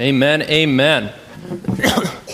Amen. Amen.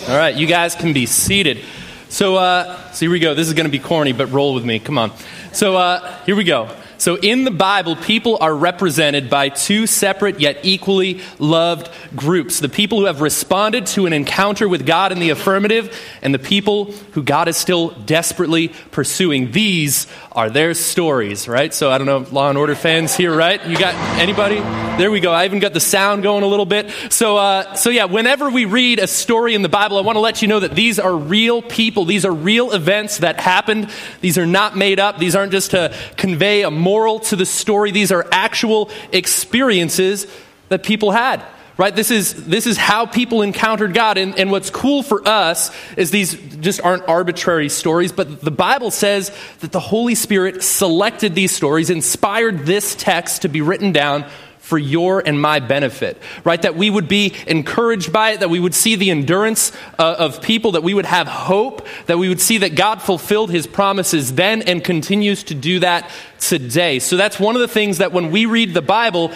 All right, you guys can be seated. So, uh, so here we go. This is going to be corny, but roll with me. Come on. So, uh, here we go. So, in the Bible, people are represented by two separate yet equally loved groups the people who have responded to an encounter with God in the affirmative, and the people who God is still desperately pursuing. These are their stories, right? So, I don't know, Law and Order fans here, right? You got anybody? There we go. I even got the sound going a little bit. So, uh, so yeah, whenever we read a story in the Bible, I want to let you know that these are real people. These are real events that happened. These are not made up. These aren't just to convey a moral to the story. These are actual experiences that people had. Right? This is, this is how people encountered God. And, and what's cool for us is these just aren't arbitrary stories, but the Bible says that the Holy Spirit selected these stories, inspired this text to be written down for your and my benefit, right? That we would be encouraged by it, that we would see the endurance uh, of people, that we would have hope, that we would see that God fulfilled his promises then and continues to do that today. So that's one of the things that when we read the Bible,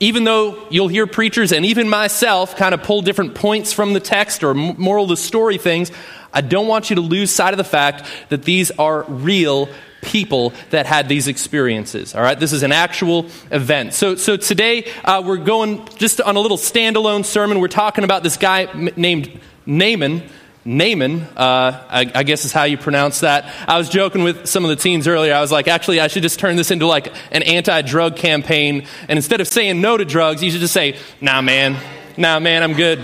even though you'll hear preachers and even myself kind of pull different points from the text or moral of the story things, I don't want you to lose sight of the fact that these are real people that had these experiences. All right, this is an actual event. So, so today uh, we're going just on a little standalone sermon. We're talking about this guy m- named Naaman. Naaman, uh, I, I, guess is how you pronounce that. I was joking with some of the teens earlier. I was like, actually, I should just turn this into like an anti-drug campaign, and instead of saying no to drugs, you should just say, "Nah, man, nah, man, I'm good."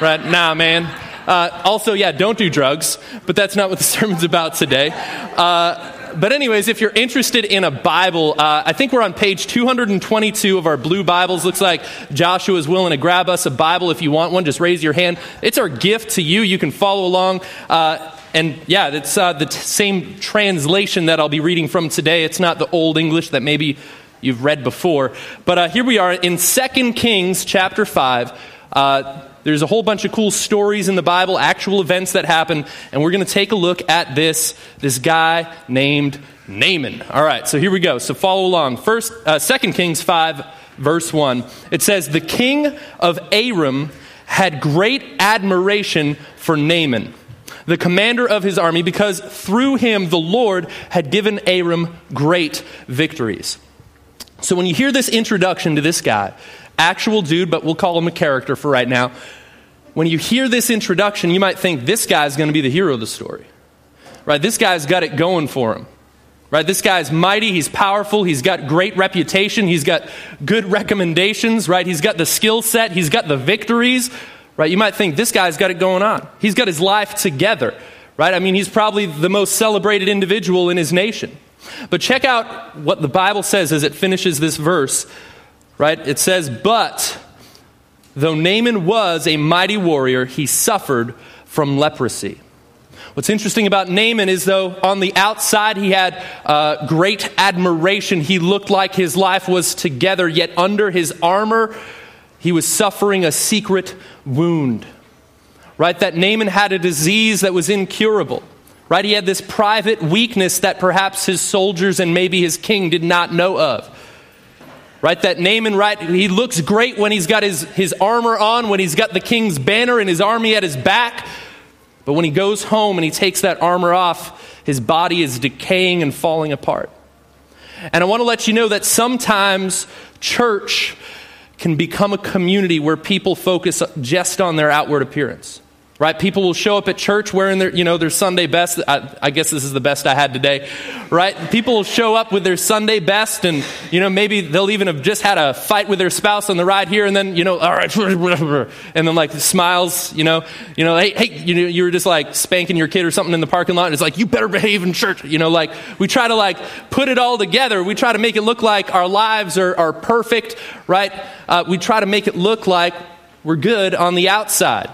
right? Nah, man. Uh, also, yeah, don't do drugs, but that's not what the sermon's about today. Uh, but, anyways, if you're interested in a Bible, uh, I think we're on page 222 of our blue Bibles. Looks like Joshua is willing to grab us a Bible if you want one. Just raise your hand. It's our gift to you. You can follow along. Uh, and yeah, it's uh, the t- same translation that I'll be reading from today. It's not the Old English that maybe you've read before. But uh, here we are in 2 Kings chapter 5. There's a whole bunch of cool stories in the Bible, actual events that happen, and we're going to take a look at this, this guy named Naaman. All right, so here we go. So follow along. First, uh, 2 Kings 5, verse 1. It says, The king of Aram had great admiration for Naaman, the commander of his army, because through him the Lord had given Aram great victories. So when you hear this introduction to this guy, actual dude, but we'll call him a character for right now. When you hear this introduction, you might think this guy's going to be the hero of the story. Right? This guy's got it going for him. Right? This guy's mighty, he's powerful, he's got great reputation, he's got good recommendations, right? He's got the skill set, he's got the victories, right? You might think this guy's got it going on. He's got his life together, right? I mean, he's probably the most celebrated individual in his nation. But check out what the Bible says as it finishes this verse right? It says, But though Naaman was a mighty warrior, he suffered from leprosy. What's interesting about Naaman is, though, on the outside he had uh, great admiration. He looked like his life was together, yet under his armor, he was suffering a secret wound. Right? That Naaman had a disease that was incurable. Right? He had this private weakness that perhaps his soldiers and maybe his king did not know of right? That Naaman, right? He looks great when he's got his, his armor on, when he's got the king's banner and his army at his back. But when he goes home and he takes that armor off, his body is decaying and falling apart. And I want to let you know that sometimes church can become a community where people focus just on their outward appearance right? People will show up at church wearing their you know their sunday best. I, I, guess this is the best i had today. Right? People will show up with their sunday best and you know maybe they'll even have just had a fight with their spouse on the ride here and then you know all right whatever, and then like smiles you know you know hey hey you know you were just like spanking your kid or something in the parking lot and it's like you better behave in church. You know like we try to like put it all together. We try to make it look like our lives are, are perfect right? Uh, we try to make it look like we're good on the outside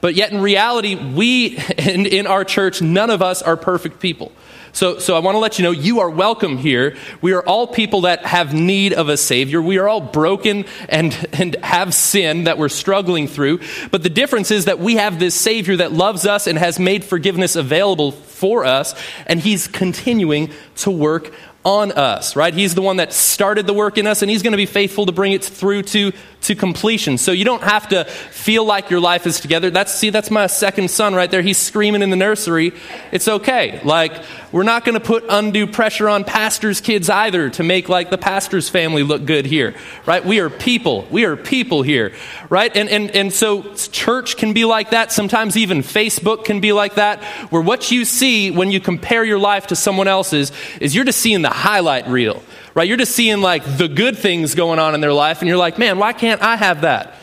but yet, in reality, we in, in our church, none of us are perfect people. So, so I want to let you know you are welcome here. We are all people that have need of a Savior. We are all broken and, and have sin that we're struggling through. But the difference is that we have this Savior that loves us and has made forgiveness available for us, and He's continuing to work on us, right? He's the one that started the work in us, and He's going to be faithful to bring it through to to completion. So you don't have to feel like your life is together. That's see that's my second son right there. He's screaming in the nursery. It's okay. Like we're not going to put undue pressure on pastors' kids either to make like the pastor's family look good here. Right? We are people. We are people here. Right? And and and so church can be like that. Sometimes even Facebook can be like that where what you see when you compare your life to someone else's is you're just seeing the highlight reel right? You're just seeing like the good things going on in their life, and you're like, man, why can't I have that?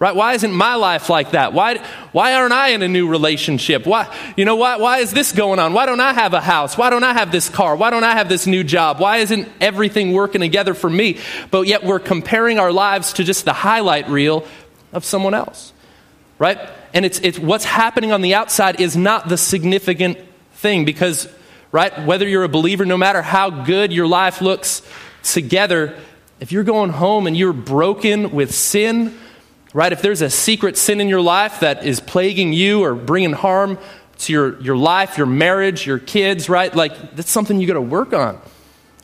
Right? Why isn't my life like that? Why, why aren't I in a new relationship? Why, you know, why, why is this going on? Why don't I have a house? Why don't I have this car? Why don't I have this new job? Why isn't everything working together for me? But yet we're comparing our lives to just the highlight reel of someone else. Right? And it's, it's what's happening on the outside is not the significant thing because right? Whether you're a believer, no matter how good your life looks together, if you're going home and you're broken with sin, right? If there's a secret sin in your life that is plaguing you or bringing harm to your, your life, your marriage, your kids, right? Like, that's something you got to work on,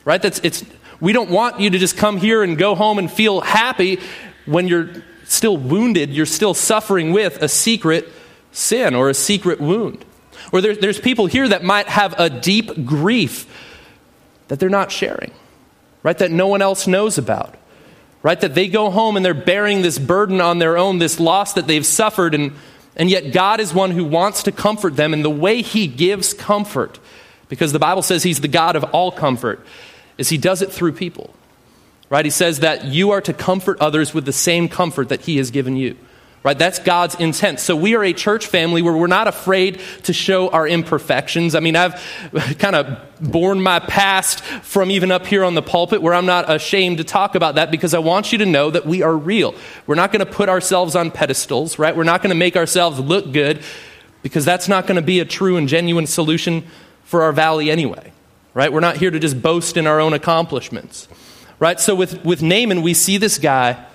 right? That's, it's, we don't want you to just come here and go home and feel happy when you're still wounded, you're still suffering with a secret sin or a secret wound. Or there, there's people here that might have a deep grief that they're not sharing, right? That no one else knows about, right? That they go home and they're bearing this burden on their own, this loss that they've suffered, and, and yet God is one who wants to comfort them. And the way He gives comfort, because the Bible says He's the God of all comfort, is He does it through people, right? He says that you are to comfort others with the same comfort that He has given you. Right? That's God's intent. So we are a church family where we're not afraid to show our imperfections. I mean, I've kind of borne my past from even up here on the pulpit where I'm not ashamed to talk about that because I want you to know that we are real. We're not going to put ourselves on pedestals, right? We're not going to make ourselves look good because that's not going to be a true and genuine solution for our valley anyway, right? We're not here to just boast in our own accomplishments, right? So with, with Naaman, we see this guy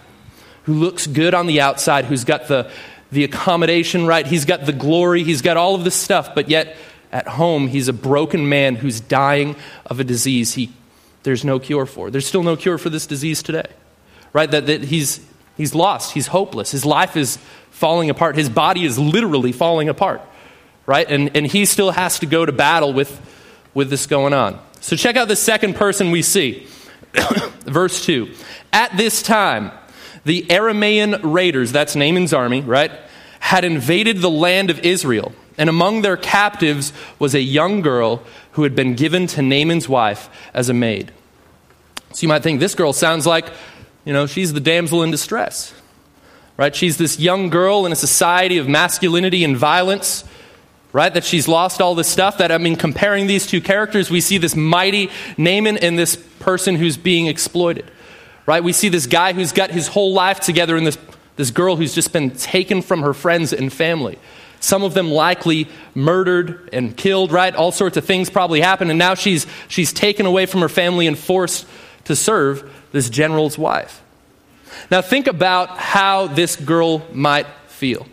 who looks good on the outside, who's got the, the accommodation right, he's got the glory, he's got all of this stuff, but yet at home he's a broken man who's dying of a disease he, there's no cure for. There's still no cure for this disease today, right? That, that he's, he's lost, he's hopeless, his life is falling apart, his body is literally falling apart, right? And, and he still has to go to battle with, with this going on. So check out the second person we see. Verse 2. At this time, the Aramaean raiders, that's Naaman's army, right, had invaded the land of Israel. And among their captives was a young girl who had been given to Naaman's wife as a maid. So you might think this girl sounds like, you know, she's the damsel in distress. Right? She's this young girl in a society of masculinity and violence, right? That she's lost all this stuff. That, I mean, comparing these two characters, we see this mighty Naaman and this person who's being exploited right? We see this guy who's got his whole life together and this, this girl who's just been taken from her friends and family. Some of them likely murdered and killed, right? All sorts of things probably happened. And now she's, she's taken away from her family and forced to serve this general's wife. Now, think about how this girl might feel.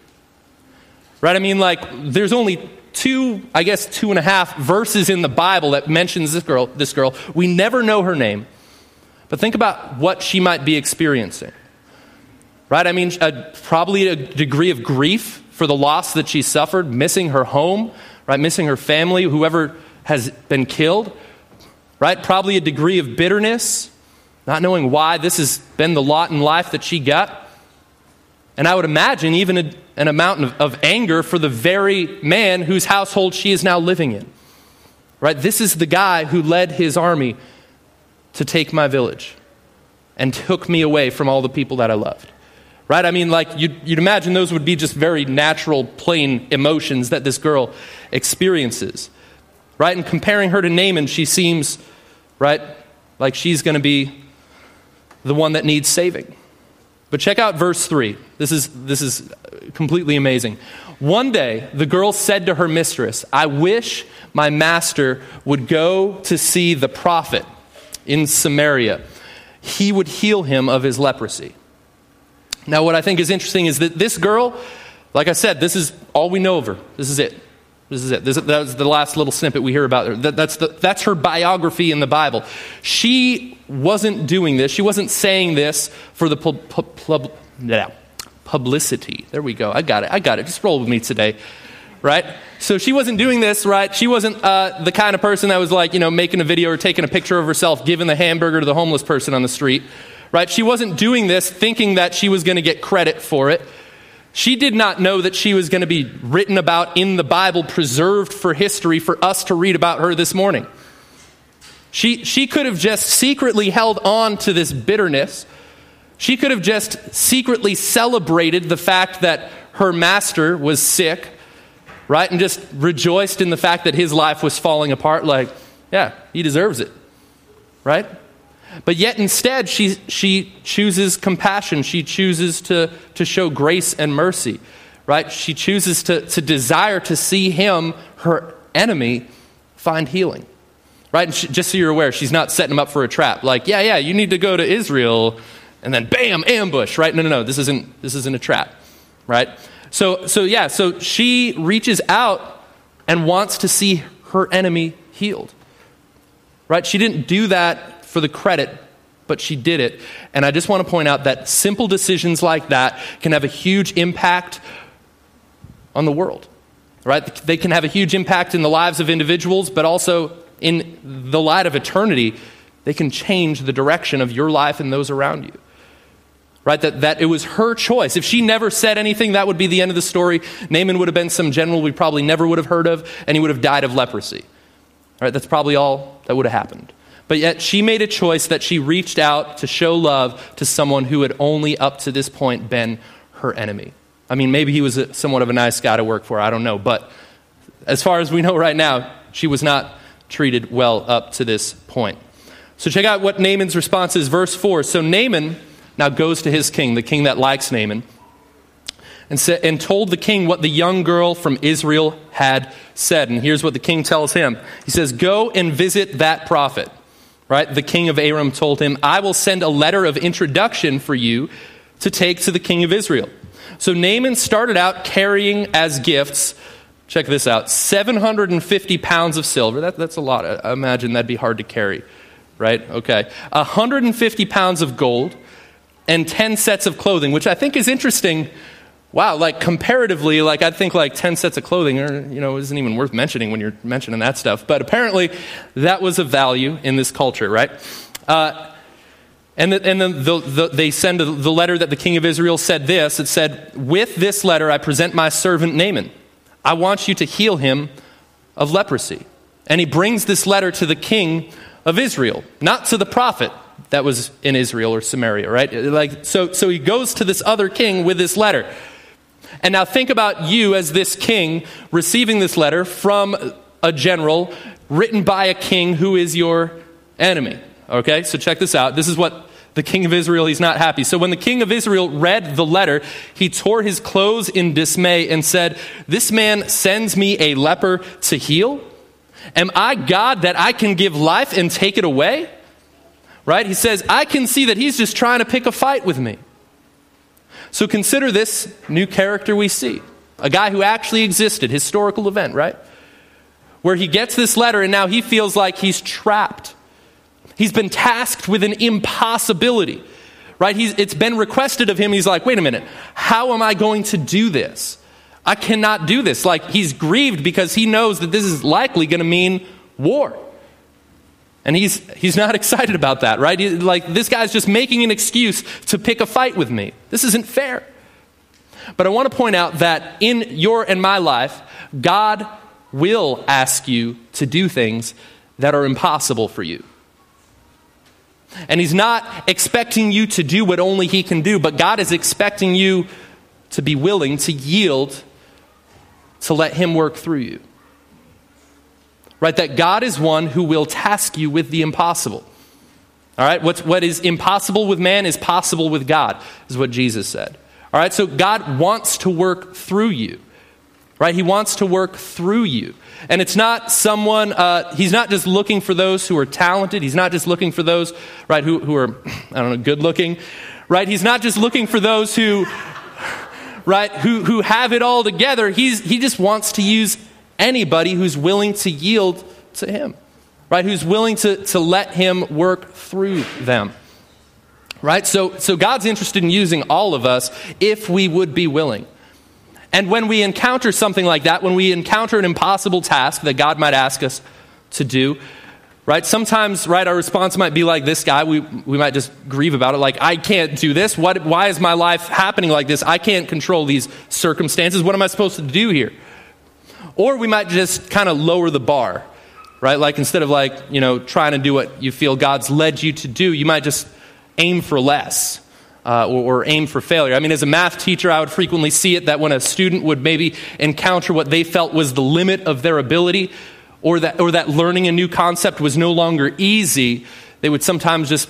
Right? I mean, like, there's only two, I guess, two and a half verses in the Bible that mentions this girl. This girl. We never know her name. But think about what she might be experiencing. Right? I mean, a, probably a degree of grief for the loss that she suffered, missing her home, right? Missing her family, whoever has been killed, right? Probably a degree of bitterness, not knowing why this has been the lot in life that she got. And I would imagine even a, an amount of, of anger for the very man whose household she is now living in. Right? This is the guy who led his army to take my village and took me away from all the people that I loved. Right? I mean, like, you'd, you'd, imagine those would be just very natural, plain emotions that this girl experiences. Right? And comparing her to Naaman, she seems, right, like she's going to be the one that needs saving. But check out verse 3. This is, this is completely amazing. One day, the girl said to her mistress, I wish my master would go to see the prophet in Samaria. He would heal him of his leprosy. Now, what I think is interesting is that this girl, like I said, this is all we know of her. This is it. This is it. This, that was the last little snippet we hear about her. That, that's, the, that's her biography in the Bible. She wasn't doing this. She wasn't saying this for the pu- pu- yeah, publicity. There we go. I got it. I got it. Just roll with me today, right? So she wasn't doing this, right? She wasn't uh, the kind of person that was like, you know, making a video or taking a picture of herself, giving the hamburger to the homeless person on the street, right? She wasn't doing this thinking that she was going to get credit for it. She did not know that she was going to be written about in the Bible, preserved for history for us to read about her this morning. She, she could have just secretly held on to this bitterness. She could have just secretly celebrated the fact that her master was sick, right? And just rejoiced in the fact that his life was falling apart, like, yeah, he deserves it, right? But yet instead, she, she chooses compassion. She chooses to, to show grace and mercy, right? She chooses to, to desire to see him, her enemy, find healing right? And she, just so you're aware, she's not setting him up for a trap. Like, yeah, yeah, you need to go to Israel, and then bam, ambush, right? No, no, no, this isn't this isn't a trap, right? So, so yeah, so she reaches out and wants to see her enemy healed, right? She didn't do that for the credit. But she did it. And I just want to point out that simple decisions like that can have a huge impact on the world right? They can have a huge impact in the lives of individuals, but also in the light of eternity, they can change the direction of your life and those around you. Right? That, that it was her choice. If she never said anything, that would be the end of the story. Naaman would have been some general we probably never would have heard of, and he would have died of leprosy. Right? That's probably all that would have happened. But yet she made a choice that she reached out to show love to someone who had only up to this point been her enemy. I mean, maybe he was a, somewhat of a nice guy to work for, I don't know. But as far as we know right now, she was not treated well up to this point. So check out what Naaman's response is, verse 4. So Naaman now goes to his king, the king that likes Naaman, and, sa- and told the king what the young girl from Israel had said. And here's what the king tells him He says, Go and visit that prophet. Right? The king of Aram told him, I will send a letter of introduction for you to take to the king of Israel. So Naaman started out carrying as gifts Check this out 750 pounds of silver. That, that's a lot. I imagine that'd be hard to carry, right? Okay. 150 pounds of gold and 10 sets of clothing, which I think is interesting. Wow, like comparatively, like I think like 10 sets of clothing are, you know, isn't even worth mentioning when you're mentioning that stuff. But apparently that was a value in this culture, right? Uh, and, and the, the, they send the letter that the king of Israel said this. It said, With this letter I present my servant Naaman I want you to heal him of leprosy. And he brings this letter to the king of Israel, not to the prophet that was in Israel or Samaria, right? Like, so, so he goes to this other king with this letter. And now think about you as this king receiving this letter from a general written by a king who is your enemy. Okay, so check this out. This is what the king of Israel, he's not happy. So when the king of Israel read the letter, he tore his clothes in dismay and said, This man sends me a leper to heal? Am I God that I can give life and take it away? Right? He says, I can see that he's just trying to pick a fight with me. So consider this new character we see a guy who actually existed, historical event, right? Where he gets this letter and now he feels like he's trapped He's been tasked with an impossibility, right? He's, it's been requested of him. He's like, wait a minute, how am I going to do this? I cannot do this. Like, he's grieved because he knows that this is likely going to mean war. And he's, he's not excited about that, right? He, like, this guy's just making an excuse to pick a fight with me. This isn't fair. But I want to point out that in your and my life, God will ask you to do things that are impossible for you. And He's not expecting you to do what only He can do, but God is expecting you to be willing to yield to let Him work through you. Right? That God is one who will task you with the impossible. All right? What's, what is impossible with man is possible with God, is what Jesus said. All right? So God wants to work through you. Right? He wants to work through you. And it's not someone, uh, he's not just looking for those who are talented. He's not just looking for those, right, who, who are, I don't know, good looking. Right? He's not just looking for those who, right, who, who have it all together. He's, he just wants to use anybody who's willing to yield to him. Right? Who's willing to, to let him work through them. Right? So, so God's interested in using all of us if we would be willing. And when we encounter something like that, when we encounter an impossible task that God might ask us to do, right? Sometimes, right, our response might be like this guy. We, we might just grieve about it, like, I can't do this. What, why is my life happening like this? I can't control these circumstances. What am I supposed to do here? Or we might just kind of lower the bar, right? Like, instead of like, you know, trying to do what you feel God's led you to do, you might just aim for less uh, or, or, aim for failure. I mean, as a math teacher, I would frequently see it that when a student would maybe encounter what they felt was the limit of their ability, or that, or that learning a new concept was no longer easy, they would sometimes just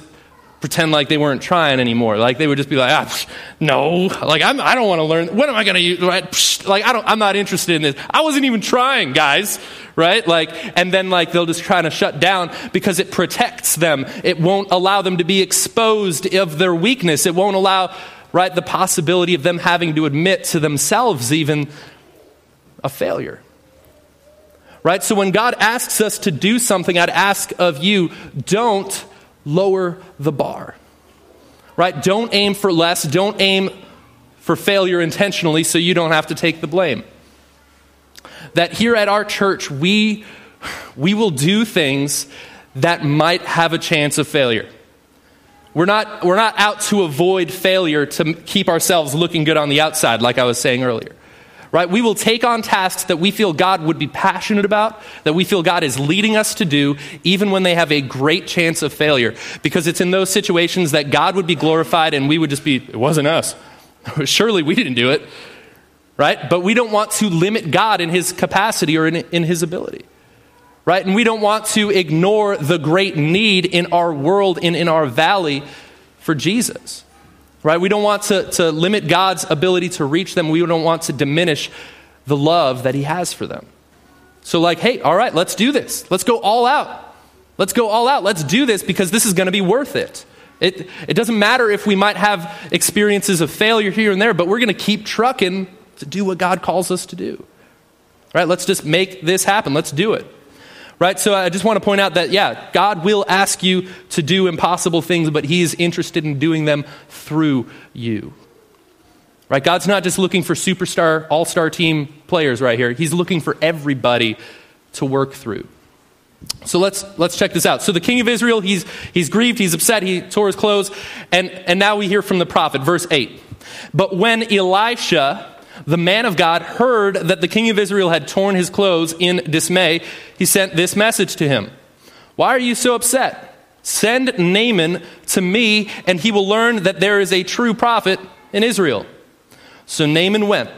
pretend like they weren't trying anymore. Like they would just be like, ah, no, like I'm, I do not want to learn. What am I going to use? Right? Like I don't, I'm not interested in this. I wasn't even trying, guys. Right? Like, and then like they'll just try to shut down because it protects them. It won't allow them to be exposed of their weakness. It won't allow, right, the possibility of them having to admit to themselves even a failure. Right? So when God asks us to do something, I'd ask of you, don't lower the bar. Right? Don't aim for less. Don't aim for failure intentionally so you don't have to take the blame. That here at our church, we, we will do things that might have a chance of failure. We're not, we're not out to avoid failure to keep ourselves looking good on the outside, like I was saying earlier right? We will take on tasks that we feel God would be passionate about, that we feel God is leading us to do, even when they have a great chance of failure. Because it's in those situations that God would be glorified and we would just be, it wasn't us. Surely we didn't do it, right? But we don't want to limit God in his capacity or in, in his ability. Right? And we don't want to ignore the great need in our world and in our valley for Jesus right? We don't want to, to limit God's ability to reach them. We don't want to diminish the love that He has for them. So, like, hey, all right, let's do this. Let's go all out. Let's go all out. Let's do this because this is going to be worth it. It, it doesn't matter if we might have experiences of failure here and there, but we're going to keep trucking to do what God calls us to do. Right? Let's just make this happen. Let's do it. Right? So I just want to point out that, yeah, God will ask you to do impossible things, but He is interested in doing them through you. Right? God's not just looking for superstar, all star team players right here, He's looking for everybody to work through. So let's, let's check this out. So the king of Israel, he's, he's grieved, he's upset, he tore his clothes, and, and now we hear from the prophet, verse 8. But when Elisha, the man of God heard that the king of Israel had torn his clothes in dismay, he sent this message to him Why are you so upset? Send Naaman to me, and he will learn that there is a true prophet in Israel. So Naaman went.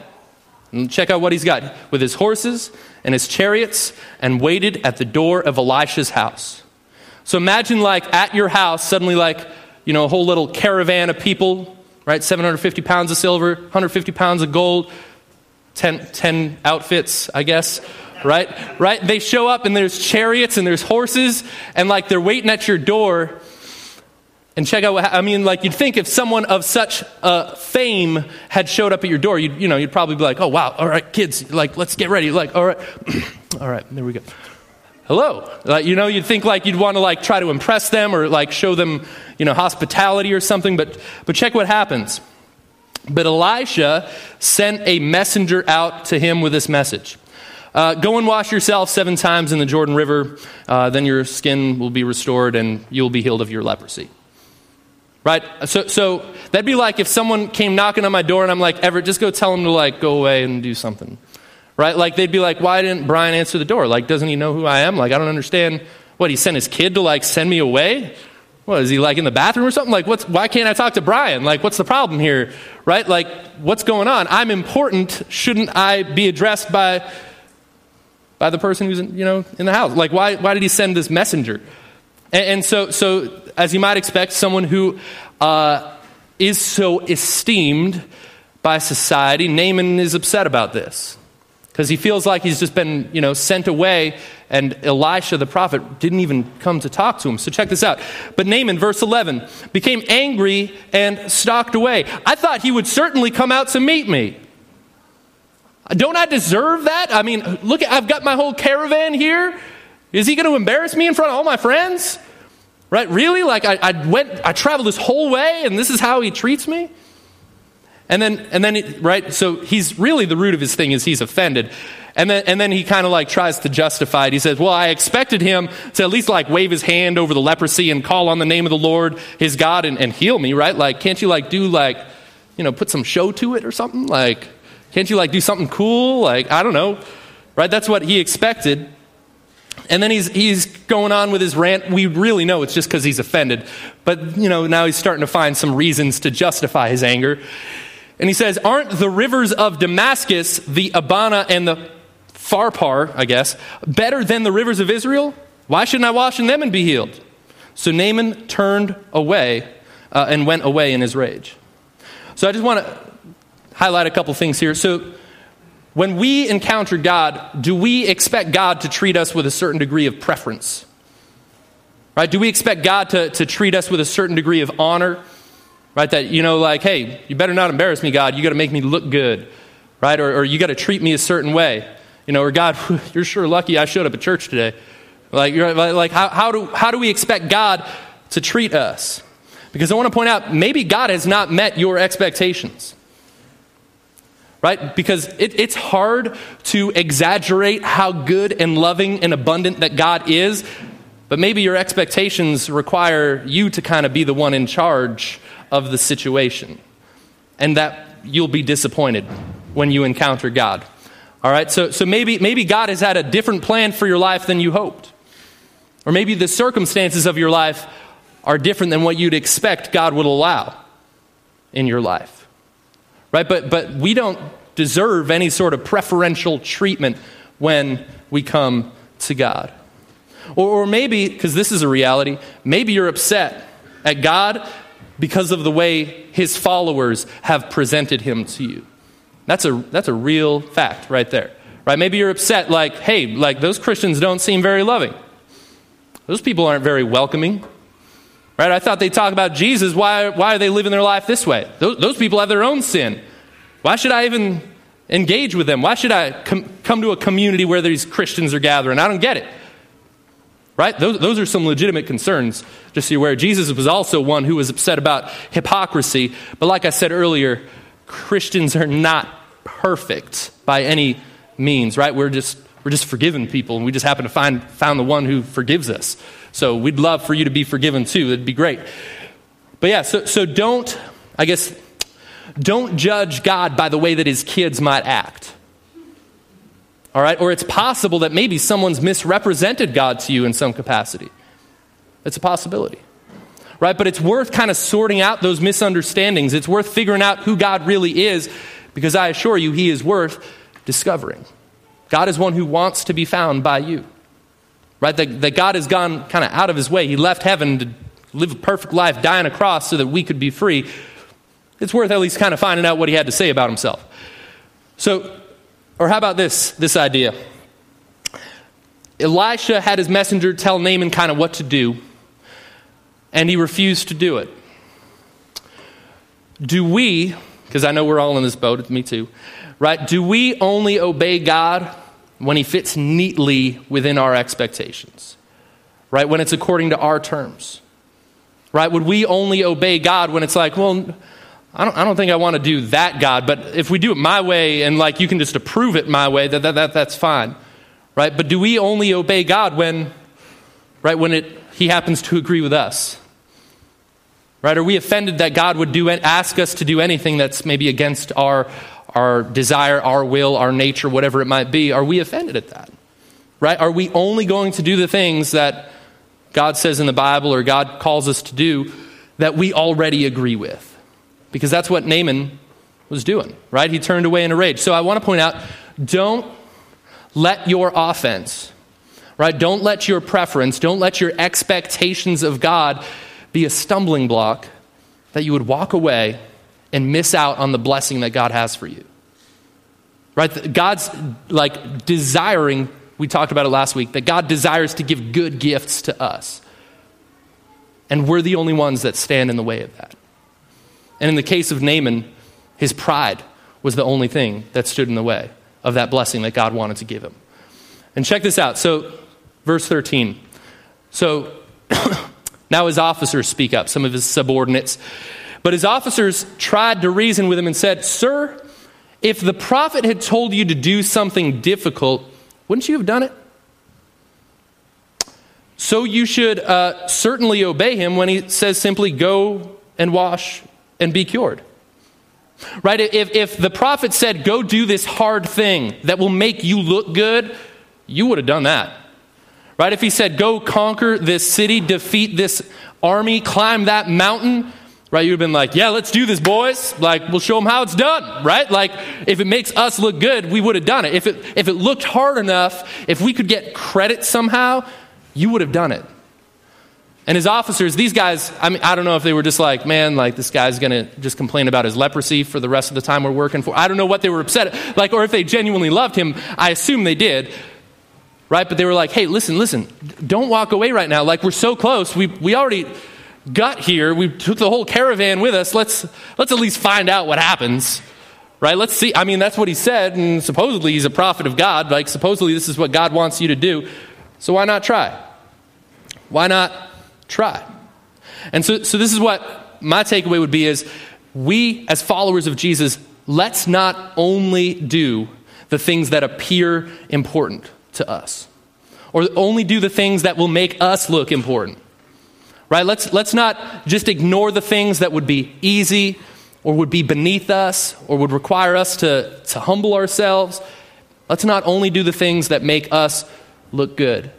And check out what he's got with his horses and his chariots and waited at the door of Elisha's house. So imagine, like, at your house, suddenly, like, you know, a whole little caravan of people right? 750 pounds of silver, 150 pounds of gold, 10, 10 outfits, I guess, right? Right? They show up and there's chariots and there's horses and like they're waiting at your door. And check out what I mean. Like you'd think if someone of such uh, fame had showed up at your door, you'd you know you'd probably be like, "Oh wow, all right, kids, like let's get ready." Like, all right, all right, there we go hello. Like, you know you'd think like you'd want to like try to impress them or like show them you know hospitality or something but but check what happens. But elisha sent a messenger out to him with this message. Uh, go and wash yourself seven times in the jordan river uh, then your skin will be restored and you'll be healed of your leprosy. Right? So, so that'd be like if someone came knocking on my door and i'm like everett just go tell them to like go away and do something right? Like they'd be like, why didn't Brian answer the door? Like, doesn't he know who I am? Like, I don't understand. What, he sent his kid to like send me away? What, is he like in the bathroom or something? Like, what's, why can't I talk to Brian? Like, what's the problem here? Right? Like, what's going on? I'm important. Shouldn't I be addressed by, by the person who's, in, you know, in the house? Like, why, why did he send this messenger? And, and so, so, as you might expect, someone who uh, is so esteemed by society, Naaman is upset about this because he feels like he's just been, you know, sent away, and Elisha the prophet didn't even come to talk to him. So check this out. But Naaman, verse 11, became angry and stalked away. I thought he would certainly come out to meet me. Don't I deserve that? I mean, look, I've got my whole caravan here. Is he going to embarrass me in front of all my friends? Right? Really? Like I, I went, I traveled this whole way and this is how he treats me? And then, and then, right? So he's really the root of his thing is he's offended. And then, and then he kind of like tries to justify it. He says, well, I expected him to at least like wave his hand over the leprosy and call on the name of the Lord, his God, and, and heal me, right? Like, can't you like do like, you know, put some show to it or something? Like, can't you like do something cool? Like, I don't know, right? That's what he expected. And then he's, he's going on with his rant. We really know it's just because he's offended. But, you know, now he's starting to find some reasons to justify his anger. And he says, Aren't the rivers of Damascus, the Abana and the Pharpar, I guess, better than the rivers of Israel? Why shouldn't I wash in them and be healed? So Naaman turned away uh, and went away in his rage. So I just want to highlight a couple things here. So when we encounter God, do we expect God to treat us with a certain degree of preference? Right? Do we expect God to, to treat us with a certain degree of honor? Right? That, you know, like, hey, you better not embarrass me, God. You got to make me look good. Right? Or, or you got to treat me a certain way. You know, or God, you're sure lucky I showed up at church today. Like, like how, how, do, how do we expect God to treat us? Because I want to point out, maybe God has not met your expectations. Right? Because it, it's hard to exaggerate how good and loving and abundant that God is, but maybe your expectations require you to kind of be the one in charge of the situation. And that you'll be disappointed when you encounter God. All right? So, so maybe, maybe God has had a different plan for your life than you hoped. Or maybe the circumstances of your life are different than what you'd expect God would allow in your life. Right? But, but we don't deserve any sort of preferential treatment when we come to God. Or, or maybe, because this is a reality, maybe you're upset at God because of the way his followers have presented him to you. That's a, that's a real fact right there. Right? Maybe you're upset, like, hey, like those Christians don't seem very loving. Those people aren't very welcoming. Right? I thought they talk about Jesus. Why, why are they living their life this way? Those, those people have their own sin. Why should I even engage with them? Why should I com- come to a community where these Christians are gathering? I don't get it. Right? Those, those are some legitimate concerns, just so you're aware. Jesus was also one who was upset about hypocrisy. But like I said earlier, Christians are not perfect by any means, right? We're just, we're just forgiven people, and we just happen to find found the one who forgives us. So we'd love for you to be forgiven too. It'd be great. But yeah, so, so don't, I guess, don't judge God by the way that his kids might act. All right? Or it's possible that maybe someone's misrepresented God to you in some capacity. It's a possibility. Right? But it's worth kind of sorting out those misunderstandings. It's worth figuring out who God really is because I assure you, he is worth discovering. God is one who wants to be found by you. Right? That, that God has gone kind of out of his way. He left heaven to live a perfect life, die on a cross so that we could be free. It's worth at least kind of finding out what he had to say about himself. So, or how about this, this idea? Elisha had his messenger tell Naaman kind of what to do, and he refused to do it. Do we, because I know we're all in this boat, me too, right? Do we only obey God when he fits neatly within our expectations? Right? When it's according to our terms? Right? Would we only obey God when it's like, well, I don't, I don't think I want to do that, God, but if we do it my way and like you can just approve it my way, that, that, that, that's fine. Right? But do we only obey God when, right, when it, he happens to agree with us? Right? Are we offended that God would do, ask us to do anything that's maybe against our, our desire, our will, our nature, whatever it might be? Are we offended at that? Right? Are we only going to do the things that God says in the Bible or God calls us to do that we already agree with? Because that's what Naaman was doing, right? He turned away in a rage. So I want to point out don't let your offense, right? Don't let your preference, don't let your expectations of God be a stumbling block that you would walk away and miss out on the blessing that God has for you. Right? God's like desiring, we talked about it last week, that God desires to give good gifts to us. And we're the only ones that stand in the way of that. And in the case of Naaman, his pride was the only thing that stood in the way of that blessing that God wanted to give him. And check this out. So, verse 13. So, Now his officers speak up, some of his subordinates. But his officers tried to reason with him and said, Sir, if the prophet had told you to do something difficult, wouldn't you have done it? So you should uh, certainly obey him when he says simply, Go and wash and be cured. Right? If, if the prophet said, Go do this hard thing that will make you look good, you would have done that. Right? If he said, Go conquer this city, defeat this army, climb that mountain, right? You'd have been like, Yeah, let's do this, boys. Like, we'll show them how it's done, right? Like, if it makes us look good, we would have done it. If it, if it looked hard enough, if we could get credit somehow, you would have done it. And his officers, these guys, I mean, I don't know if they were just like, man, like this guy's gonna just complain about his leprosy for the rest of the time we're working for. I don't know what they were upset, like, or if they genuinely loved him. I assume they did, right? But they were like, hey, listen, listen, don't walk away right now. Like we're so close. We we already got here. We took the whole caravan with us. Let's let's at least find out what happens. Right? Let's see. I mean, that's what he said, and supposedly he's a prophet of God. Like supposedly this is what God wants you to do. So why not try? Why not try? And so, so this is what my takeaway would be is we as followers of Jesus, let's not only do the things that appear important to us or only do the things that will make us look important. Right? Let's, let's not just ignore the things that would be easy or would be beneath us or would require us to, to humble ourselves. Let's not only do the things that make us look good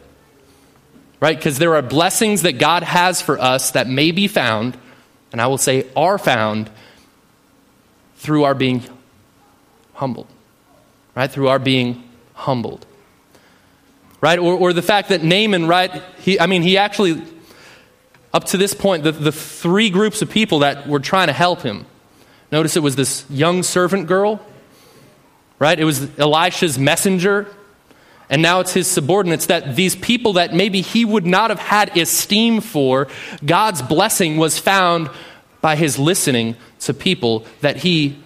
right? Because there are blessings that God has for us that may be found, and I will say are found, through our being humbled, right? Through our being humbled, right? Or, or the fact that Naaman, right? He, I mean, he actually, up to this point, the, the three groups of people that were trying to help him. Notice it was this young servant girl, right? It was Elisha's messenger and now it's his subordinates that these people that maybe he would not have had esteem for, God's blessing was found by his listening to people that he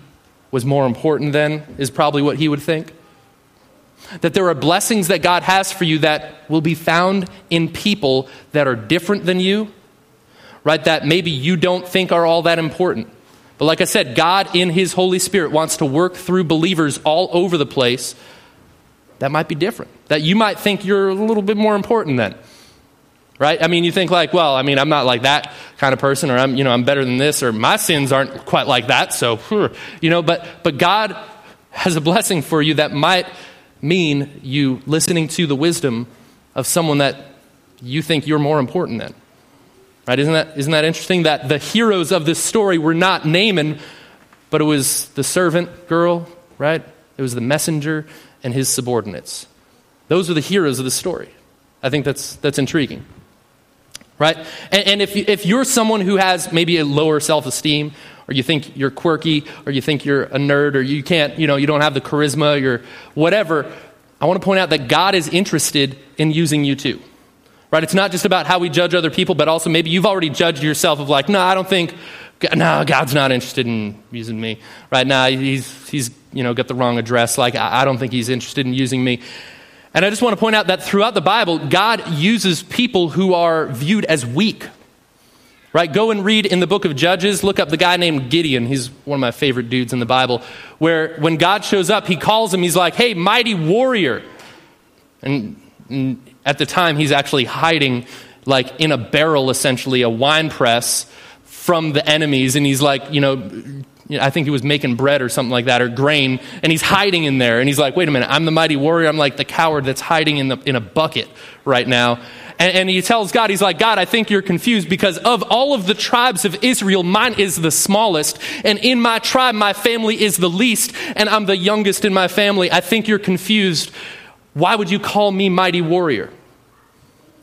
was more important than, is probably what he would think. That there are blessings that God has for you that will be found in people that are different than you, right? That maybe you don't think are all that important. But like I said, God in His Holy Spirit wants to work through believers all over the place that might be different. That you might think you're a little bit more important then. Right? I mean, you think like, well, I mean, I'm not like that kind of person, or I'm, you know, I'm better than this, or my sins aren't quite like that, so, you know, but, but God has a blessing for you that might mean you listening to the wisdom of someone that you think you're more important than. Right? Isn't that, isn't that interesting? That the heroes of this story were not Naaman, but it was the servant girl, right? It was the messenger and his subordinates. Those are the heroes of the story. I think that's, that's intriguing. Right? And, and if, if you're someone who has maybe a lower self esteem, or you think you're quirky, or you think you're a nerd, or you can't, you know, you don't have the charisma, you're whatever, I want to point out that God is interested in using you too. Right? It's not just about how we judge other people, but also maybe you've already judged yourself of like, no, I don't think, no, God's not interested in using me. Right now, he's, he's you know, got the wrong address. Like, I, I don't think he's interested in using me. And I just want to point out that throughout the Bible, God uses people who are viewed as weak. Right? Go and read in the book of Judges. Look up the guy named Gideon. He's one of my favorite dudes in the Bible. Where when God shows up, he calls him, he's like, hey, mighty warrior. And, and at the time, he's actually hiding, like in a barrel, essentially, a wine press from the enemies. And he's like, you know, you know, I think he was making bread or something like that, or grain, and he's hiding in there. And he's like, wait a minute, I'm the mighty warrior. I'm like the coward that's hiding in, the, in a bucket right now. And, and he tells God, he's like, God, I think you're confused because of all of the tribes of Israel, mine is the smallest. And in my tribe, my family is the least, and I'm the youngest in my family. I think you're confused. Why would you call me mighty warrior?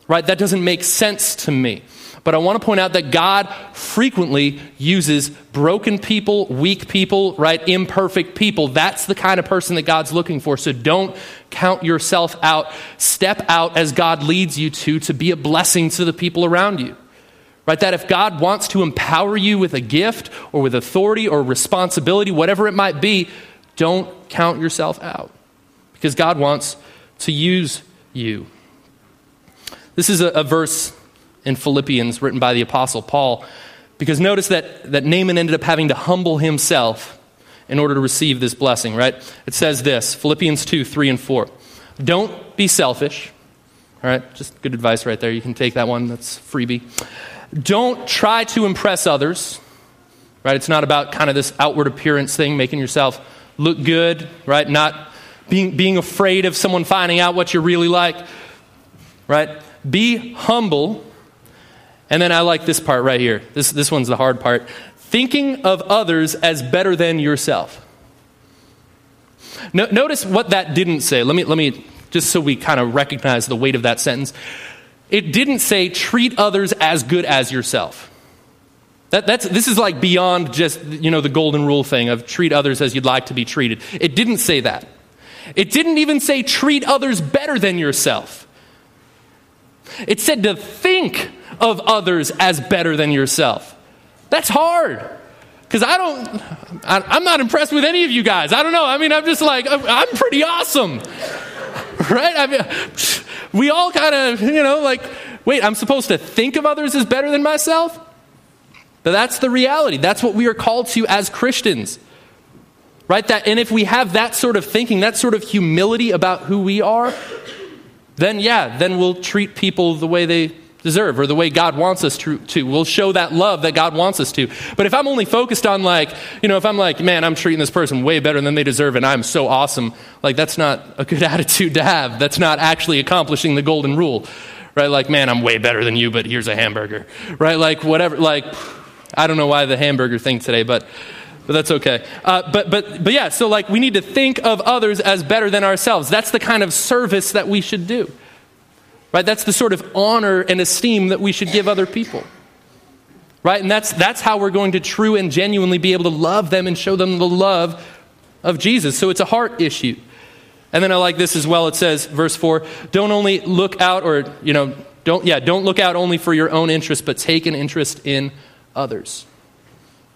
Right? That doesn't make sense to me. But I want to point out that God frequently uses broken people, weak people, right? Imperfect people. That's the kind of person that God's looking for. So don't count yourself out. Step out as God leads you to, to be a blessing to the people around you. Right? That if God wants to empower you with a gift or with authority or responsibility, whatever it might be, don't count yourself out. Because God wants to use you. This is a, a verse in Philippians written by the Apostle Paul. Because notice that, that Naaman ended up having to humble himself in order to receive this blessing, right? It says this Philippians 2 3 and 4. Don't be selfish. All right, just good advice right there. You can take that one, that's freebie. Don't try to impress others, right? It's not about kind of this outward appearance thing, making yourself look good, right? Not being, being afraid of someone finding out what you're really like, right? Be humble. And then I like this part right here. This, this one's the hard part. Thinking of others as better than yourself. No, notice what that didn't say. Let me, let me, just so we kind of recognize the weight of that sentence. It didn't say treat others as good as yourself. That, that's, this is like beyond just you know, the golden rule thing of treat others as you'd like to be treated. It didn't say that. It didn't even say treat others better than yourself. It said to think of others as better than yourself. That's hard. Because I don't, I, am not impressed with any of you guys. I don't know. I mean, I'm just like, I'm pretty awesome. Right? I mean, we all kind of, you know, like, wait, I'm supposed to think of others as better than myself? But that's the reality. That's what we are called to as Christians. Right? That, and if we have that sort of thinking, that sort of humility about who we are, then yeah, then we'll treat people the way they deserve or the way God wants us to, to. We'll show that love that God wants us to. But if I'm only focused on like, you know, if I'm like, man, I'm treating this person way better than they deserve and I'm so awesome, like that's not a good attitude to have. That's not actually accomplishing the golden rule. Right? Like, man, I'm way better than you, but here's a hamburger. Right? Like whatever like I don't know why the hamburger thing today, but but that's okay. Uh, but, but, but yeah, so like we need to think of others as better than ourselves. That's the kind of service that we should do. Right? That's the sort of honor and esteem that we should give other people. Right? And that's, that's how we're going to true and genuinely be able to love them and show them the love of Jesus. So it's a heart issue. And then I like this as well. It says, verse 4, don't only look out or, you know, don't, yeah, don't look out only for your own interest, but take an interest in others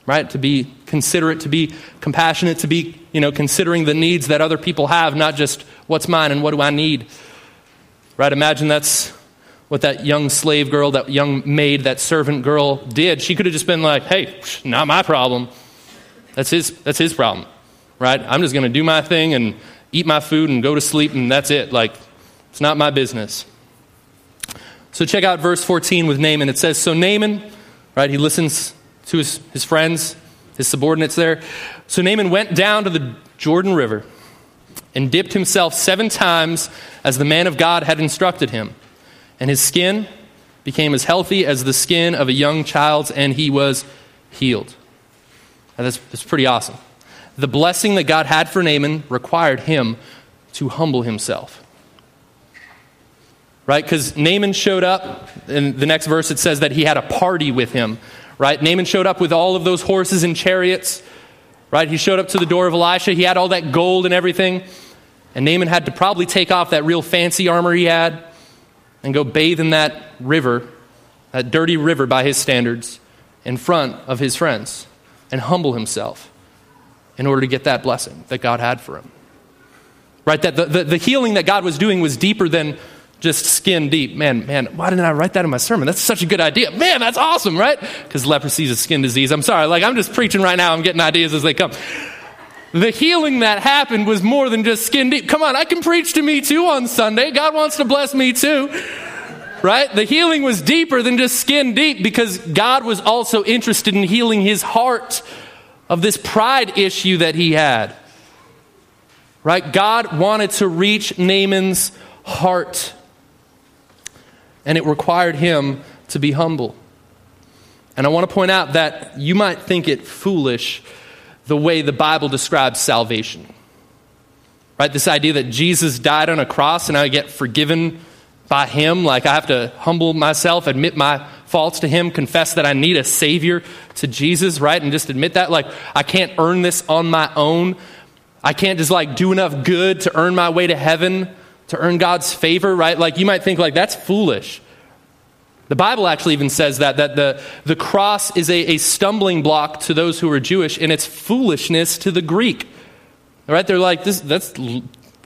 right to be considerate to be compassionate to be you know considering the needs that other people have not just what's mine and what do i need right imagine that's what that young slave girl that young maid that servant girl did. She could have just been like hey not my problem. That's his that's his problem. Right? I'm just going to do my thing and eat my food and go to sleep and that's it. Like it's not my business. So check out verse 14 with naaman. It says so naaman right he listens to his, his friends, his subordinates there. So Naaman went down to the Jordan River and dipped himself seven times as the man of God had instructed him. And his skin became as healthy as the skin of a young child's, and he was healed. Now that's, that's pretty awesome. The blessing that God had for Naaman required him to humble himself. Right? Because Naaman showed up, in the next verse it says that he had a party with him right? Naaman showed up with all of those horses and chariots, right? He showed up to the door of Elisha. He had all that gold and everything. And Naaman had to probably take off that real fancy armor he had and go bathe in that river, that dirty river by his standards, in front of his friends and humble himself in order to get that blessing that God had for him. Right? That the, the, the healing that God was doing was deeper than just skin deep. Man, man, why didn't I write that in my sermon? That's such a good idea. Man, that's awesome, right? Because leprosy is a skin disease. I'm sorry, like I'm just preaching right now. I'm getting ideas as they come. The healing that happened was more than just skin deep. Come on, I can preach to me too on Sunday. God wants to bless me too. Right? The healing was deeper than just skin deep because God was also interested in healing his heart of this pride issue that he had. Right? God wanted to reach Naaman's heart and it required him to be humble. And I want to point out that you might think it foolish the way the Bible describes salvation. Right? This idea that Jesus died on a cross and I get forgiven by him, like I have to humble myself, admit my faults to him, confess that I need a savior to Jesus, right? And just admit that like I can't earn this on my own. I can't just like do enough good to earn my way to heaven to earn God's favor, right? Like you might think like that's foolish. The Bible actually even says that, that the, the cross is a, a stumbling block to those who are Jewish and it's foolishness to the Greek. Right? They're like, this, that's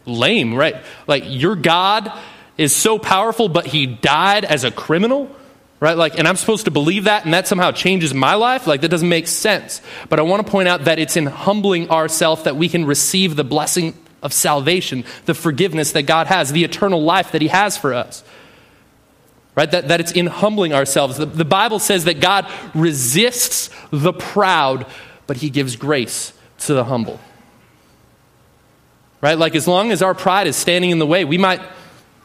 lame, right? Like, your God is so powerful, but he died as a criminal? Right? Like, and I'm supposed to believe that and that somehow changes my life? Like, that doesn't make sense. But I want to point out that it's in humbling ourselves that we can receive the blessing of salvation, the forgiveness that God has, the eternal life that He has for us. Right? That, that it's in humbling ourselves. The, the Bible says that God resists the proud, but He gives grace to the humble. Right? Like, as long as our pride is standing in the way, we might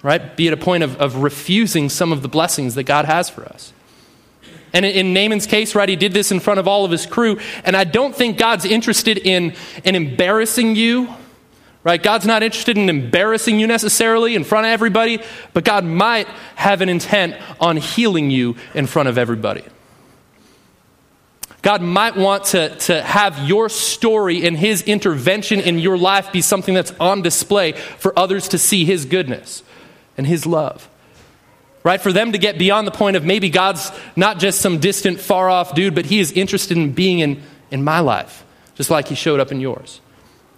right? Be at a point of, of refusing some of the blessings that God has for us. And in Naaman's case, right, he did this in front of all of his crew. And I don't think God's interested in, in embarrassing you, right? God's not interested in embarrassing you necessarily in front of everybody, but God might have an intent on healing you in front of everybody. God might want to, to have your story and his intervention in your life be something that's on display for others to see his goodness and His love. Right? For them to get beyond the point of maybe God's not just some distant, far off dude, but He is interested in being in, in my life, just like He showed up in yours.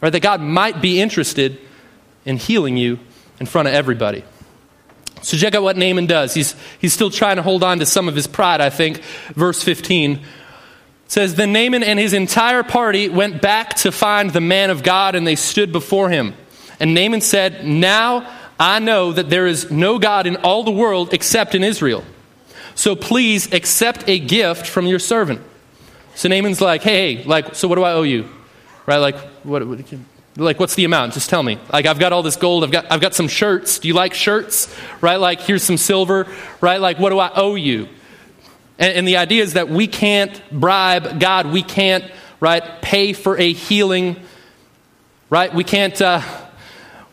Right? That God might be interested in healing you in front of everybody. So check out what Naaman does. He's, he's still trying to hold on to some of his pride, I think. Verse 15 says, Then Naaman and his entire party went back to find the man of God, and they stood before him. And Naaman said, Now I know that there is no God in all the world except in Israel. So please accept a gift from your servant. So Naaman's like, hey, hey, like, so what do I owe you? Right? Like, what, what like, what's the amount? Just tell me. Like, I've got all this gold. I've got, I've got some shirts. Do you like shirts? Right? Like, here's some silver. Right? Like, what do I owe you? And, and the idea is that we can't bribe God. We can't, right, pay for a healing. Right? We can't, uh,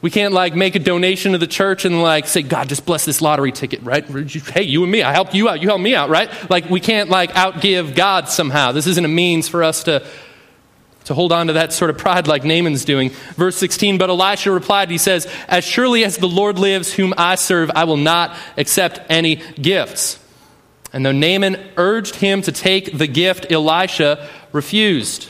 we can't like make a donation to the church and like say, God, just bless this lottery ticket, right? Hey, you and me, I helped you out, you helped me out, right? Like we can't like outgive God somehow. This isn't a means for us to to hold on to that sort of pride like Naaman's doing. Verse 16, but Elisha replied, he says, As surely as the Lord lives, whom I serve, I will not accept any gifts. And though Naaman urged him to take the gift, Elisha refused.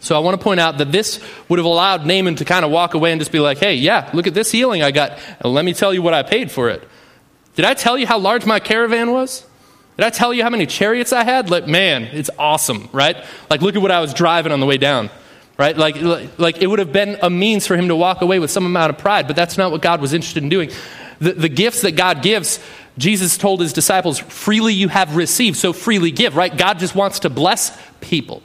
So I want to point out that this would have allowed Naaman to kind of walk away and just be like, hey, yeah, look at this healing I got. And let me tell you what I paid for it. Did I tell you how large my caravan was? Did I tell you how many chariots I had? Like, man, it's awesome, right? Like, look at what I was driving on the way down, right? Like, like it would have been a means for him to walk away with some amount of pride, but that's not what God was interested in doing. The, the gifts that God gives, Jesus told his disciples, freely you have received, so freely give, right? God just wants to bless people.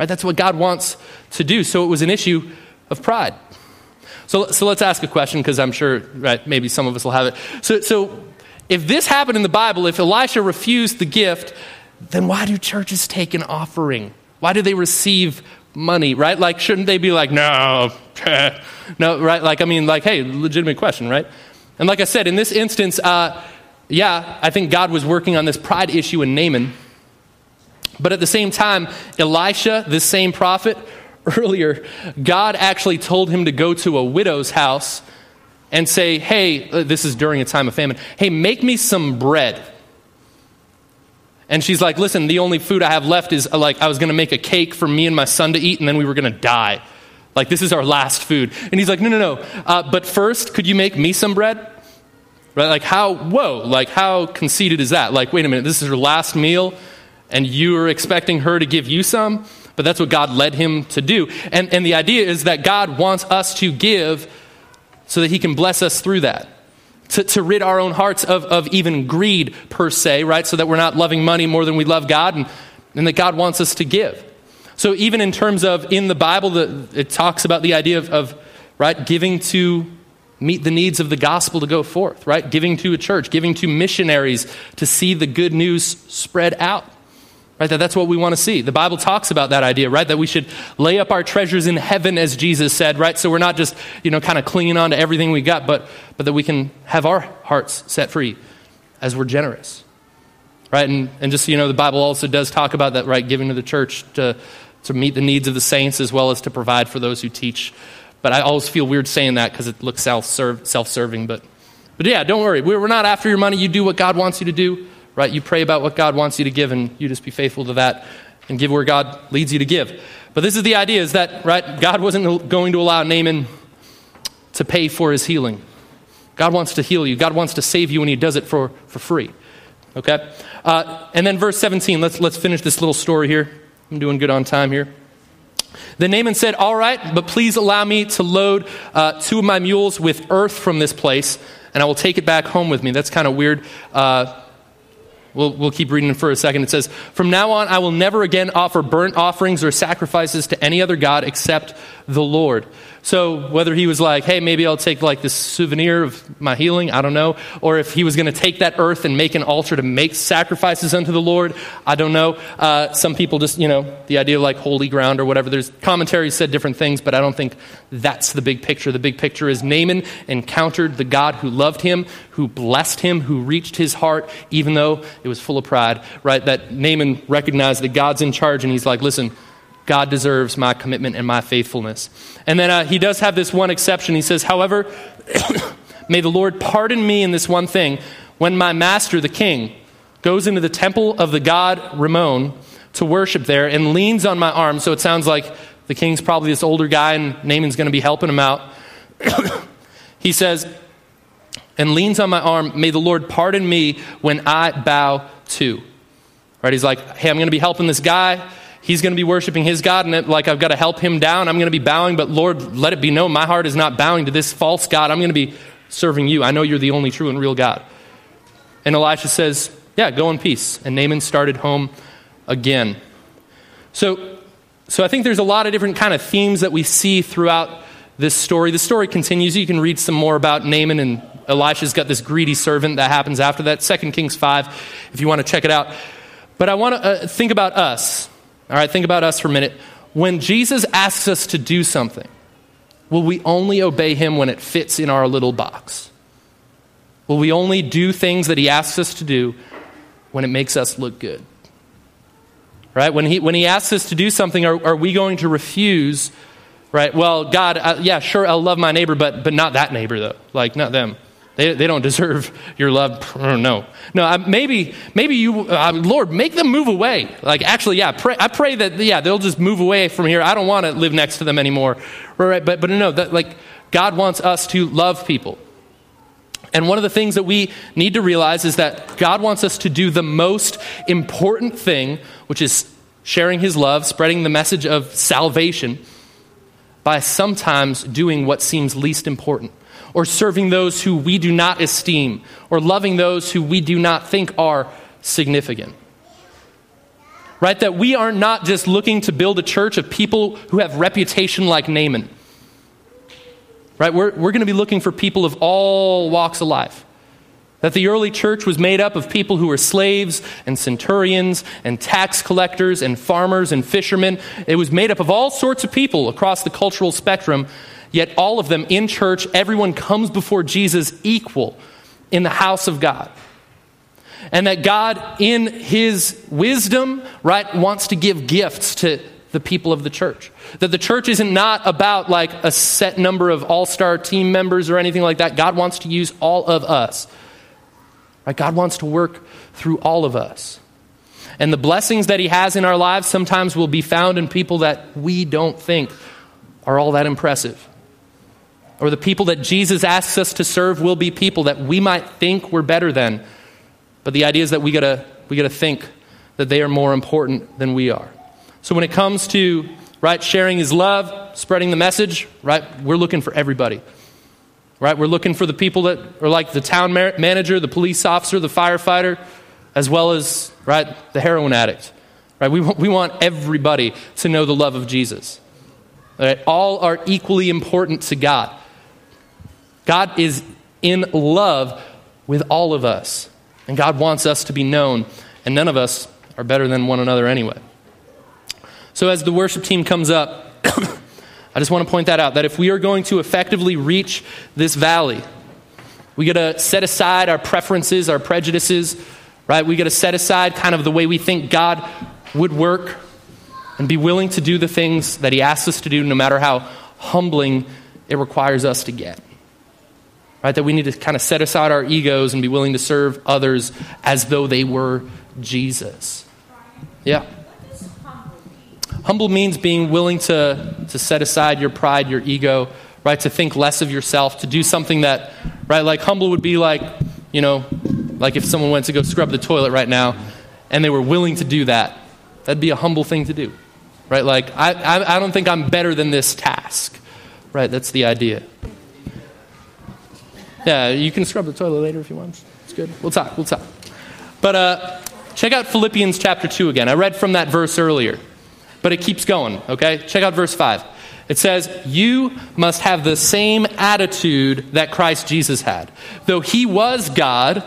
Right? That's what God wants to do. So it was an issue of pride. So, so let's ask a question because I'm sure right, maybe some of us will have it. So, so if this happened in the Bible, if Elisha refused the gift, then why do churches take an offering? Why do they receive money, right? Like, shouldn't they be like, no, no, right? Like, I mean, like, hey, legitimate question, right? And like I said, in this instance, uh, yeah, I think God was working on this pride issue in Naaman. But at the same time, Elisha, this same prophet, earlier, God actually told him to go to a widow's house and say, Hey, uh, this is during a time of famine, hey, make me some bread. And she's like, Listen, the only food I have left is uh, like, I was going to make a cake for me and my son to eat, and then we were going to die. Like, this is our last food. And he's like, No, no, no. Uh, but first, could you make me some bread? Right? Like, how, whoa, like, how conceited is that? Like, wait a minute, this is her last meal? and you are expecting her to give you some, but that's what God led him to do. And, and the idea is that God wants us to give so that he can bless us through that. To, to rid our own hearts of, of even greed, per se, right? So that we're not loving money more than we love God, and, and that God wants us to give. So, even in terms of in the Bible, the, it talks about the idea of, of right, giving to meet the needs of the gospel to go forth, right? Giving to a church, giving to missionaries to see the good news spread out. Right? That that's what we want to see. The Bible talks about that idea, right? That we should lay up our treasures in heaven, as Jesus said, right? So we're not just, you know, kind of clinging on to everything we got, but, but that we can have our hearts set free as we're generous. Right? And, and just so you know, the Bible also does talk about that, right? Giving to the church to, to meet the needs of the saints as well as to provide for those who teach. But I always feel weird saying that because it looks self serving. But, but yeah, don't worry. We're not after your money. You do what God wants you to do right? You pray about what God wants you to give, and you just be faithful to that and give where God leads you to give. But this is the idea is that, right, God wasn't going to allow Naaman to pay for his healing. God wants to heal you. God wants to save you, and he does it for, for free. Okay? Uh, and then verse 17, let's, let's finish this little story here. I'm doing good on time here. Then Naaman said, All right, but please allow me to load uh, two of my mules with earth from this place, and I will take it back home with me. That's kind of weird. Uh, We'll, we'll keep reading for a second. It says, From now on, I will never again offer burnt offerings or sacrifices to any other God except the Lord. So whether he was like, hey, maybe I'll take like this souvenir of my healing, I don't know. Or if he was going to take that earth and make an altar to make sacrifices unto the Lord, I don't know. Uh, some people just, you know, the idea of like holy ground or whatever. There's commentaries said different things, but I don't think that's the big picture. The big picture is Naaman encountered the God who loved him, who blessed him, who reached his heart, even though it was full of pride, right? That Naaman recognized that God's in charge and he's like, listen, God deserves my commitment and my faithfulness. And then uh, he does have this one exception. He says, however, may the Lord pardon me in this one thing. When my master, the king, goes into the temple of the god Rimmon to worship there and leans on my arm, so it sounds like the king's probably this older guy and Naaman's going to be helping him out. he says, and leans on my arm, may the Lord pardon me when I bow to. Right? He's like, hey, I'm going to be helping this guy he's going to be worshiping his God, and it, like I've got to help him down. I'm going to be bowing, but Lord, let it be known my heart is not bowing to this false God. I'm going to be serving you. I know you're the only true and real God. And Elisha says, Yeah, go in peace. And Naaman started home again. So, so I think there's a lot of different kind of themes that we see throughout this story. The story continues. You can read some more about Naaman and Elisha's got this greedy servant that happens after that. 2 Kings 5, if you want to check it out. But I want to uh, think about us. All right, think about us for a minute. When Jesus asks us to do something, will we only obey him when it fits in our little box? Will we only do things that he asks us to do when it makes us look good? Right? When he, when he asks us to do something, are, are we going to refuse? Right? Well, God, yeah, sure, I'll love my neighbor, but, but not that neighbor, though. Like, not them. They, they don't deserve your love. No. No, maybe, maybe you, uh, Lord, make them move away. Like, actually, yeah, pray, I pray that, yeah, they'll just move away from here. I don't want to live next to them anymore. Right? But, but no, that, like, God wants us to love people. And one of the things that we need to realize is that God wants us to do the most important thing, which is sharing His love, spreading the message of salvation, by sometimes doing what seems least important or serving those who we do not esteem, or loving those who we do not think are significant. Right? That we are not just looking to build a church of people who have reputation like Naaman. Right? We're, we're going to be looking for people of all walks of life. That the early church was made up of people who were slaves and centurions and tax collectors and farmers and fishermen. It was made up of all sorts of people across the cultural spectrum Yet, all of them in church, everyone comes before Jesus equal in the house of God. And that God, in his wisdom, right, wants to give gifts to the people of the church. That the church isn't not about like a set number of all star team members or anything like that. God wants to use all of us. Right? God wants to work through all of us. And the blessings that he has in our lives sometimes will be found in people that we don't think are all that impressive or the people that Jesus asks us to serve will be people that we might think we're better than. But the idea is that we gotta, we gotta think that they are more important than we are. So when it comes to right sharing his love, spreading the message, right, we're looking for everybody. Right? We're looking for the people that are like the town manager, the police officer, the firefighter, as well as right, the heroin addict. Right? We, want, we want everybody to know the love of Jesus. Right? All are equally important to God. God is in love with all of us. And God wants us to be known. And none of us are better than one another anyway. So, as the worship team comes up, I just want to point that out that if we are going to effectively reach this valley, we got to set aside our preferences, our prejudices, right? We got to set aside kind of the way we think God would work and be willing to do the things that He asks us to do, no matter how humbling it requires us to get. Right? That we need to kind of set aside our egos and be willing to serve others as though they were Jesus. Yeah. Humble means being willing to, to set aside your pride, your ego, right? To think less of yourself, to do something that, right? Like humble would be like, you know, Like if someone went to go scrub the toilet right now and they were willing to do that, that'd be a humble thing to do. Right? Like, I, I, I don't think I'm better than this task. Right? That's the idea. Yeah, you can scrub the toilet later if you want. It's good. We'll talk. We'll talk. But uh, check out Philippians chapter 2 again. I read from that verse earlier, but it keeps going, okay? Check out verse 5. It says, You must have the same attitude that Christ Jesus had. Though he was God,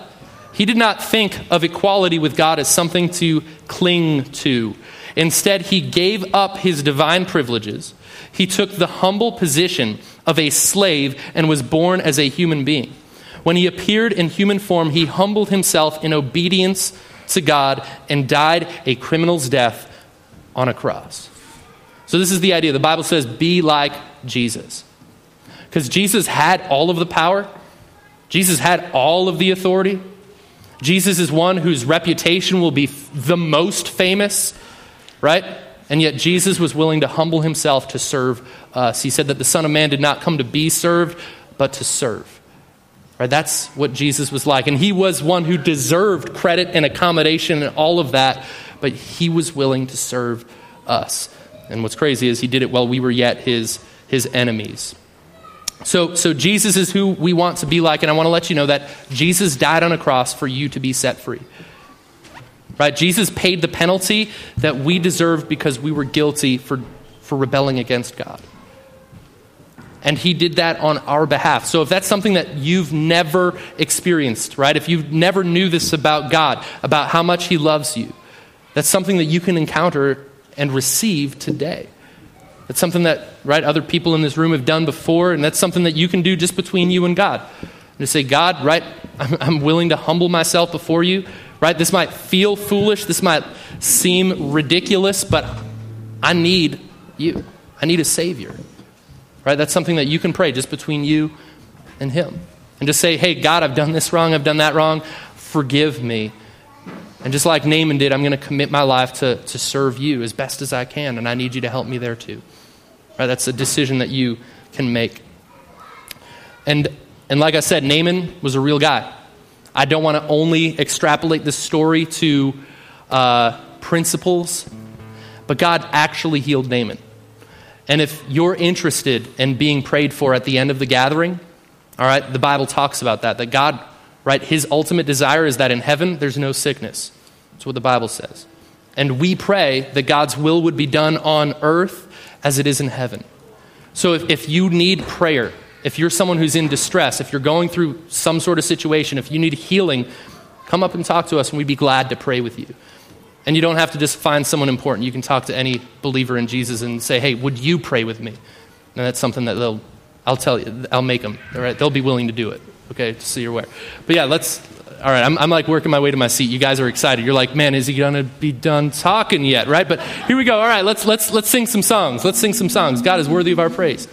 he did not think of equality with God as something to cling to. Instead, he gave up his divine privileges. He took the humble position of a slave and was born as a human being. When he appeared in human form, he humbled himself in obedience to God and died a criminal's death on a cross. So, this is the idea. The Bible says, be like Jesus. Because Jesus had all of the power, Jesus had all of the authority. Jesus is one whose reputation will be the most famous, right? And yet, Jesus was willing to humble himself to serve us. He said that the Son of Man did not come to be served, but to serve. Right? That's what Jesus was like. And he was one who deserved credit and accommodation and all of that, but he was willing to serve us. And what's crazy is he did it while we were yet his, his enemies. So, so Jesus is who we want to be like, and I want to let you know that Jesus died on a cross for you to be set free. Right? Jesus paid the penalty that we deserved because we were guilty for, for rebelling against God. And he did that on our behalf. So if that's something that you've never experienced, right? If you've never knew this about God, about how much he loves you, that's something that you can encounter and receive today. That's something that, right, other people in this room have done before, and that's something that you can do just between you and God. And to say, God, right, I'm, I'm willing to humble myself before you, right? This might feel foolish, this might seem ridiculous, but I need you. I need a Savior. Right? That's something that you can pray just between you and Him. And just say, hey, God, I've done this wrong, I've done that wrong, forgive me. And just like Naaman did, I'm going to commit my life to, to serve you as best as I can, and I need you to help me there too. Right? That's a decision that you can make. And, and like I said, Naaman was a real guy. I don't want to only extrapolate this story to uh, principles, but God actually healed Naaman. And if you're interested in being prayed for at the end of the gathering, all right, the Bible talks about that, that God, right, his ultimate desire is that in heaven there's no sickness. That's what the Bible says. And we pray that God's will would be done on earth as it is in heaven. So if, if you need prayer, if you're someone who's in distress, if you're going through some sort of situation, if you need healing, come up and talk to us and we'd be glad to pray with you. And you don't have to just find someone important. You can talk to any believer in Jesus and say, hey, would you pray with me? And that's something that they'll, I'll tell you, I'll make them. All right? They'll be willing to do it. Okay? Just so you're aware. But yeah, let's, all right, I'm, I'm like working my way to my seat. You guys are excited. You're like, man, is he going to be done talking yet? Right? But here we go. All right, let's, let's, let's sing some songs. Let's sing some songs. God is worthy of our praise.